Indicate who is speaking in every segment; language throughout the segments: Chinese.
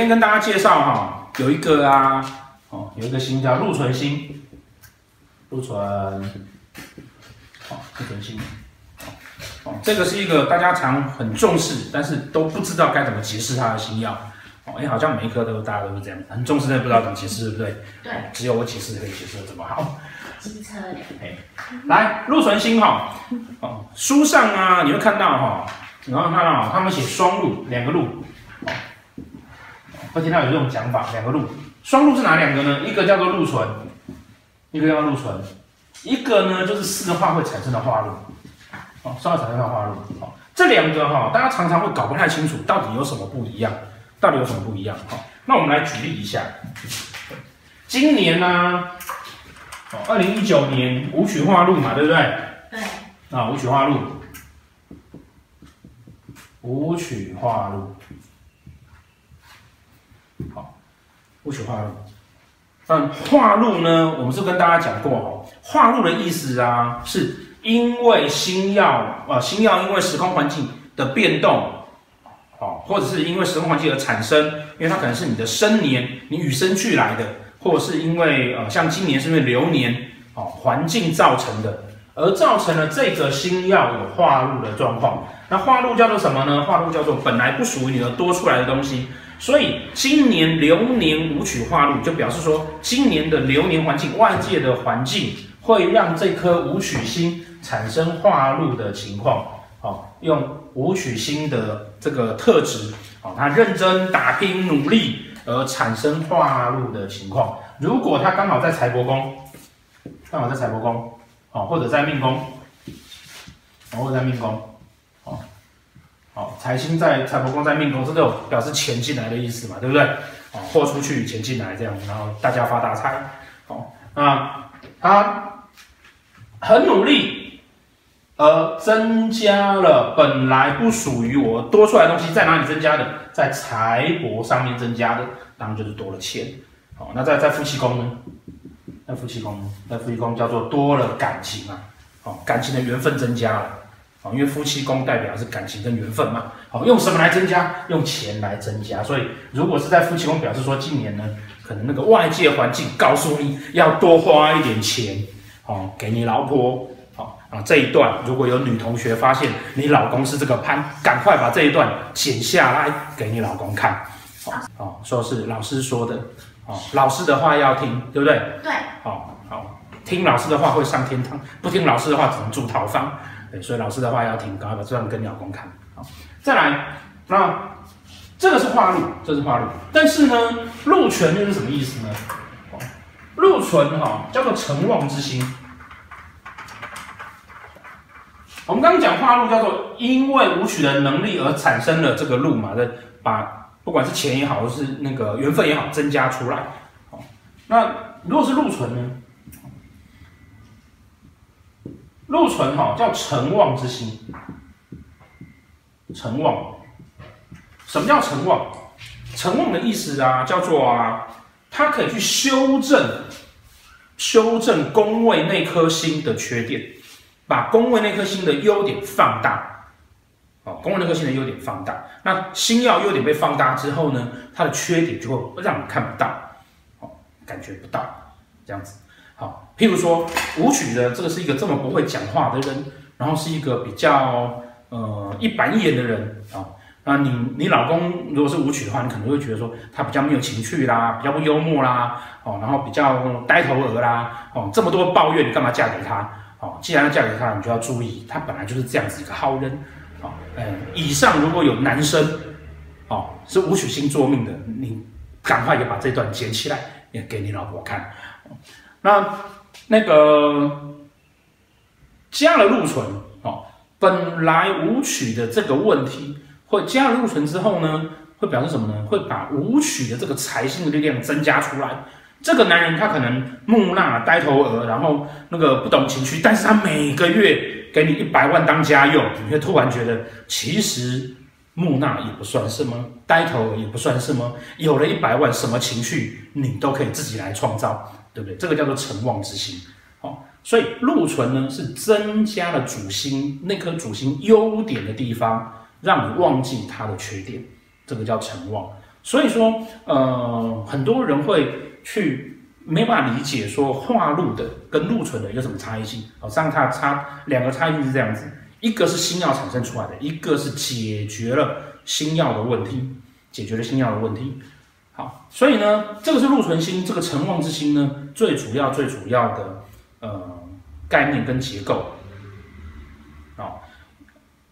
Speaker 1: 今天跟大家介绍哈，有一个啊，哦，有一个星叫禄存星，禄存，哦，禄存星，哦，这个是一个大家常很重视，但是都不知道该怎么解释它的星曜。哦，哎，好像每一颗都大家都是这样，很重视，但不知道怎么解释，对不对？
Speaker 2: 对，
Speaker 1: 只有我解释可以解释的这么好。
Speaker 2: 机车的，
Speaker 1: 哎，来禄存星哈，哦，书上啊你会看到哈，你会看到他们写双禄，两个禄，哦，会听到有这种讲法，两个路，双路是哪两个呢？一个叫做路存，一个叫路存，一个呢就是四个化会产生的化路，哦，四个产生的化路，哦，这两个哈，大家常常会搞不太清楚到底有什么不一样，到底有什么不一样？哈，那我们来举例一下，今年呢？哦，二零一九年武曲化路嘛，对不对？
Speaker 2: 对。
Speaker 1: 啊，武曲化路，武曲化禄，好，武曲化禄。但化禄呢，我们是跟大家讲过哦，化禄的意思啊，是因为星曜啊，星曜因为时空环境的变动，哦，或者是因为时空环境而产生，因为它可能是你的生年，你与生俱来的。或者是因为呃，像今年是因为流年哦环境造成的，而造成了这个星曜有化禄的状况。那化禄叫做什么呢？化禄叫做本来不属于你的多出来的东西。所以今年流年武曲化禄，就表示说今年的流年环境、外界的环境会让这颗武曲星产生化禄的情况。好，用武曲星的这个特质，好，他认真打拼努力。而产生化禄的情况，如果他刚好在财帛宫，刚好在财帛宫，哦，或者在命宫，或者在命宫，好，财星在财帛宫在命宫，这都有表示钱进来的意思嘛，对不对？哦，货出去，钱进来这样，然后大家发大财，哦，那他很努力，而增加了本来不属于我多出来的东西，在哪里增加的？在财帛上面增加的，当然就是多了钱。好，那在在夫妻宫呢？在夫妻宫，在夫妻宫叫做多了感情啊。好，感情的缘分增加了。好，因为夫妻宫代表是感情跟缘分嘛。好，用什么来增加？用钱来增加。所以，如果是在夫妻宫，表示说今年呢，可能那个外界环境告诉你要多花一点钱，好，给你老婆。啊，这一段如果有女同学发现你老公是这个潘，赶快把这一段剪下来给你老公看。哦，哦，说是老师说的，哦，老师的话要听，对不对？
Speaker 2: 对。
Speaker 1: 好，好，听老师的话会上天堂，不听老师的话只能住套房。对，所以老师的话要听，赶快把这样跟你老公看。好，再来，那这个是化禄，这是化禄，但是呢，禄存又是什么意思呢？哦，禄存哈叫做成旺之星。我们刚刚讲化禄叫做因为武曲的能力而产生了这个禄嘛，把不管是钱也好，或是那个缘分也好，增加出来。那如果是禄存呢？禄存哈叫成旺之星，成旺。什么叫成旺？成旺的意思啊，叫做啊，它可以去修正修正宫位那颗星的缺点。把宫位那颗星的优点放大，哦，宫位那颗星的优点放大，那星曜优点被放大之后呢，它的缺点就会让你看不到，哦，感觉不到，这样子，好，譬如说舞曲的这个是一个这么不会讲话的人，然后是一个比较呃一板一眼的人啊，那你你老公如果是舞曲的话，你可能会觉得说他比较没有情趣啦，比较不幽默啦，哦，然后比较呆头鹅啦，哦，这么多抱怨，你干嘛嫁给他？好，既然要嫁给他，你就要注意，他本来就是这样子一个好人。好，嗯，以上如果有男生，哦，是舞曲星坐命的，你赶快也把这段剪起来，也给你老婆看。那那个加了禄存，哦，本来武曲的这个问题，会加了禄存之后呢，会表示什么呢？会把武曲的这个财星的力量增加出来。这个男人他可能木讷、呆头鹅，然后那个不懂情趣，但是他每个月给你一百万当家用，你会突然觉得其实木讷也不算什么，呆头鹅也不算什么，有了一百万，什么情绪你都可以自己来创造，对不对？这个叫做成旺之星。好，所以禄存呢是增加了主星那颗主星优点的地方，让你忘记它的缺点，这个叫成旺。所以说，呃，很多人会去没办法理解说化禄的跟禄存的有什么差异性。哦，上它差两个差异是这样子，一个是星曜产生出来的，一个是解决了星曜的问题，解决了星曜的问题。所以呢，这个是禄存星，这个成旺之星呢，最主要最主要的呃概念跟结构。好，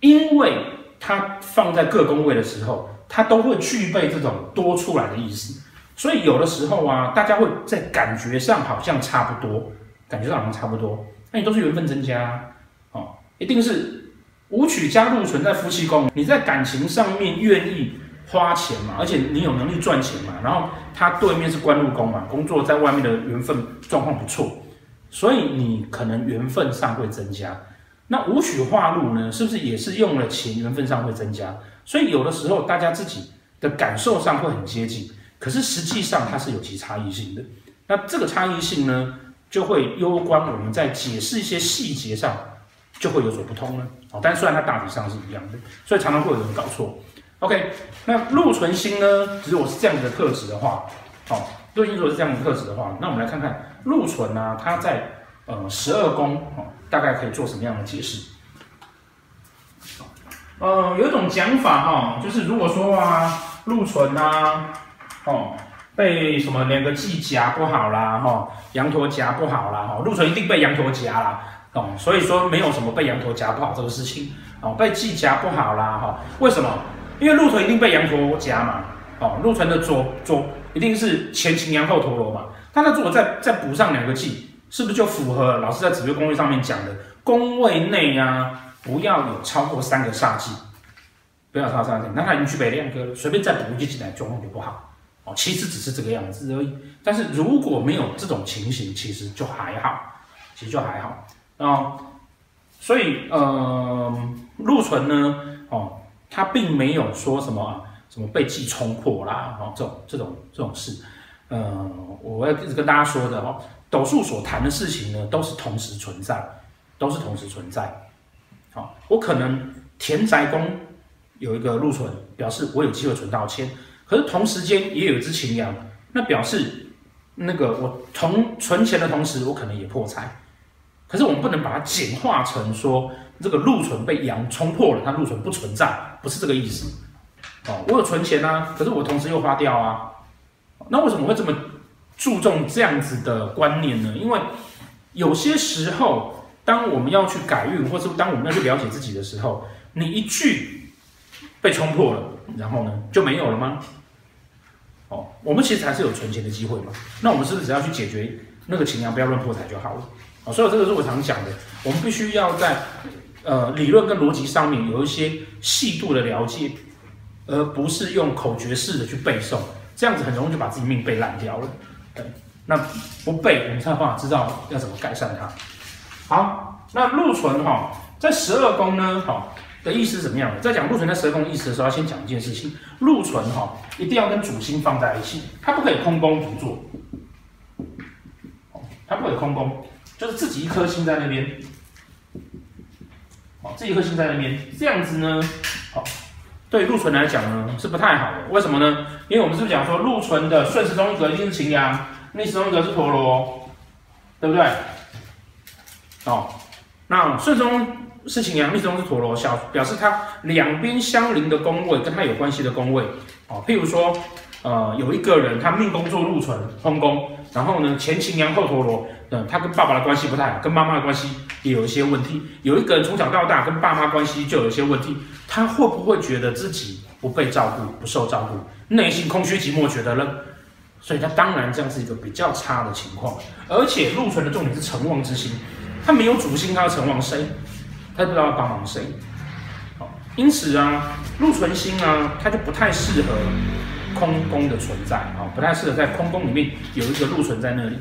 Speaker 1: 因为它放在各宫位的时候。它都会具备这种多出来的意思，所以有的时候啊，大家会在感觉上好像差不多，感觉上好像差不多，那你都是缘分增加哦，一定是武曲加禄存在夫妻宫，你在感情上面愿意花钱嘛，而且你有能力赚钱嘛，然后他对面是官禄宫嘛，工作在外面的缘分状况不错，所以你可能缘分上会增加。那武曲化禄呢，是不是也是用了钱，缘分上会增加？所以有的时候大家自己的感受上会很接近，可是实际上它是有其差异性的。那这个差异性呢，就会攸关我们在解释一些细节上就会有所不同了。哦，但虽然它大体上是一样的，所以常常会有人搞错。OK，那禄存星呢，如果是这样子的特质的话，哦，对星如果是这样的特质的话，那我们来看看禄存呢，它在呃十二宫哦，大概可以做什么样的解释？呃，有一种讲法哈，就是如果说啊，禄存啊，哦，被什么两个忌夹不好啦，哈，羊驼夹不好啦，哈，禄存一定被羊驼夹啦，哦，所以说没有什么被羊驼夹不好这个事情，哦，被忌夹不好啦，哈，为什么？因为禄存一定被羊陀夹嘛，哦，禄存的左左一定是前擎羊后陀罗嘛，它那如果再再补上两个忌，是不是就符合老师在紫微宫位上面讲的宫位内啊？不要有超过三个煞忌，不要超三个忌，那他已经具备两个了，随便再补一进来，状况就不好哦。其实只是这个样子而已。但是如果没有这种情形，其实就还好，其实就还好啊、所以呃，禄存呢，哦，他并没有说什么什么被忌冲破啦，哦，这种这种这种事。呃，我要一直跟大家说的哦，斗数所谈的事情呢，都是同时存在，都是同时存在。好，我可能田宅宫有一个禄存，表示我有机会存到钱。可是同时间也有一只擎羊，那表示那个我同存钱的同时，我可能也破财。可是我们不能把它简化成说这个禄存被羊冲破了，它禄存不存在，不是这个意思。哦，我有存钱啊，可是我同时又花掉啊。那为什么会这么注重这样子的观念呢？因为有些时候。当我们要去改运，或是当我们要去了解自己的时候，你一句被冲破了，然后呢就没有了吗？哦，我们其实还是有存钱的机会嘛。那我们是不是只要去解决那个擎羊不要乱破财就好了？哦，所以这个是我常讲的，我们必须要在呃理论跟逻辑上面有一些细度的了解，而不是用口诀式的去背诵，这样子很容易就把自己命背烂掉了。对，那不背，我们才有办法知道要怎么改善它。好，那禄存哈，在十二宫呢，哈的意思是怎么样的？在讲禄存在十二宫意思的时候，要先讲一件事情，禄存哈一定要跟主星放在一起，它不可以空宫独坐，它不可以空宫，就是自己一颗星在那边，好，自己一颗星在那边，这样子呢，好，对禄存来讲呢是不太好的，为什么呢？因为我们是不是讲说禄存的顺时钟格一定是擎羊，逆时钟格是陀螺，对不对？哦，那顺中是擎羊，逆中是陀螺，小表示它两边相邻的宫位跟它有关系的宫位。哦，譬如说，呃，有一个人他命宫做禄存空宫，然后呢前擎羊后陀螺，嗯，他跟爸爸的关系不太好，跟妈妈的关系也有一些问题。有一个人从小到大跟爸妈关系就有一些问题，他会不会觉得自己不被照顾、不受照顾，内心空虚寂寞，觉得冷？所以他当然这样是一个比较差的情况。而且禄存的重点是成旺之星。他没有主星，他要成旺谁？他不知道要帮忙谁。好，因此啊，禄存星啊，他就不太适合空宫的存在啊，不太适合在空宫里面有一个禄存在那里。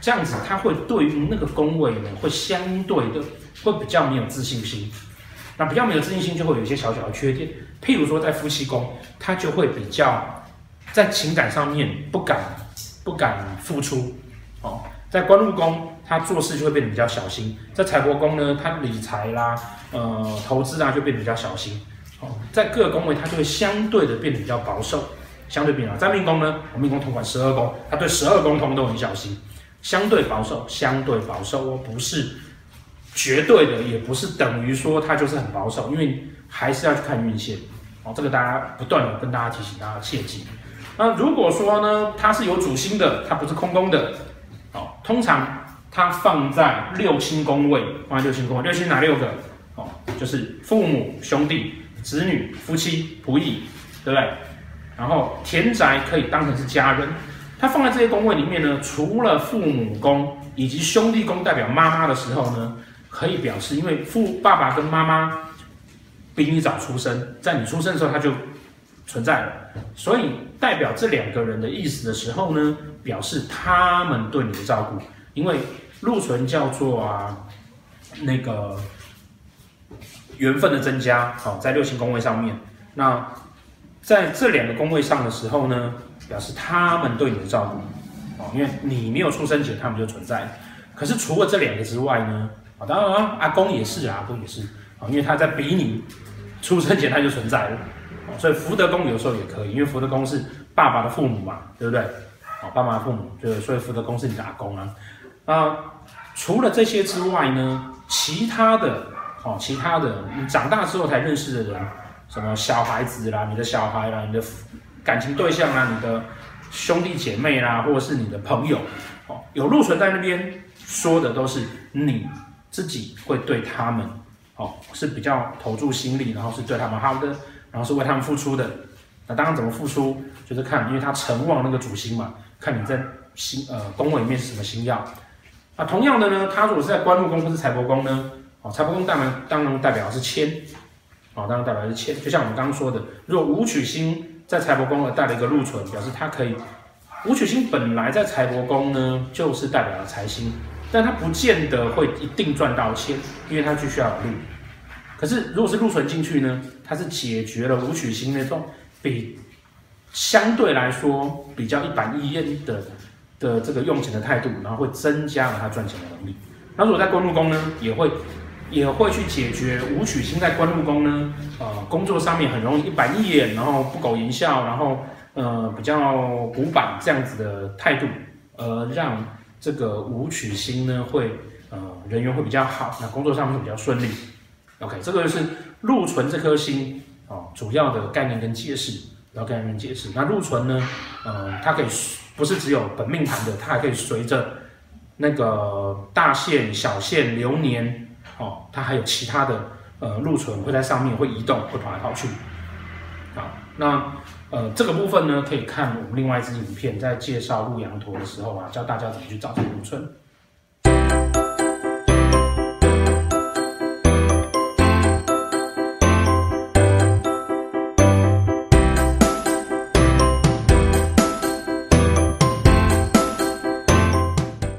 Speaker 1: 这样子，他会对于那个宫位呢，会相对的会比较没有自信心。那比较没有自信心，就会有一些小小的缺点。譬如说，在夫妻宫，他就会比较在情感上面不敢不敢付出。哦，在官禄宫。他做事就会变得比较小心，在财帛宫呢，他理财啦，呃，投资啊，就变得比较小心。哦，在各宫位，他就会相对的变得比较保守。相对比较。在命宫呢，我命宫统管十二宫，他对十二宫通都很小心，相对保守，相对保守哦，不是绝对的，也不是等于说它就是很保守，因为还是要去看运线。哦，这个大家不断的跟大家提醒大家切记。那如果说呢，它是有主星的，它不是空宫的，哦，通常它放在六星宫位，放在六星宫位，六星哪六个？哦，就是父母、兄弟、子女、夫妻、仆役，对不对？然后田宅可以当成是家人，它放在这些宫位里面呢，除了父母宫以及兄弟宫代表妈妈的时候呢，可以表示，因为父爸爸跟妈妈比你早出生，在你出生的时候他就存在了，所以代表这两个人的意思的时候呢，表示他们对你的照顾，因为禄存叫做啊那个缘分的增加，好，在六星宫位上面，那在这两个宫位上的时候呢，表示他们对你的照顾，哦，因为你没有出生前他们就存在，可是除了这两个之外呢，啊，当然，阿公也是啊，阿公也是啊，因为他在比你出生前他就存在了。所以福德宫有时候也可以，因为福德宫是爸爸的父母嘛，对不对？哦，爸爸的父母，就所以福德宫是你的阿公啊。那，除了这些之外呢，其他的，哦，其他的，你长大之后才认识的人，什么小孩子啦，你的小孩啦，你的感情对象啊，你的兄弟姐妹啦，或者是你的朋友，哦，有禄存在那边说的都是你自己会对他们，哦，是比较投注心力，然后是对他们好的。然后是为他们付出的，那当然怎么付出，就是看，因为他辰旺那个主星嘛，看你在星呃宫位里面是什么星曜。那同样的呢，他如果是在官禄宫或是财帛宫呢，哦，财帛宫当然当然代表是签，哦，当然代表是签。就像我们刚刚说的，如果武曲星在财帛宫而带了一个禄存，表示它可以，武曲星本来在财帛宫呢，就是代表了财星，但它不见得会一定赚到钱，因为它必须要有禄。可是，如果是禄存进去呢，它是解决了武曲星那种比相对来说比较一板一眼的的这个用钱的态度，然后会增加了他赚钱的能力。那如果在官禄宫呢，也会也会去解决武曲星在官禄宫呢，呃，工作上面很容易一板一眼，然后不苟言笑，然后呃比较古板这样子的态度，呃，让这个武曲星呢会呃人缘会比较好，那工作上面会比较顺利。OK，这个就是禄存这颗星哦，主要的概念跟解释，要概念解释。那禄存呢，呃，它可以不是只有本命盘的，它还可以随着那个大限、小限、流年哦，它还有其他的呃禄存会在上面会移动，会跑来跑去。好，那呃这个部分呢，可以看我们另外一支影片，在介绍鹿羊驼的时候啊，教大家怎么去找这个禄存。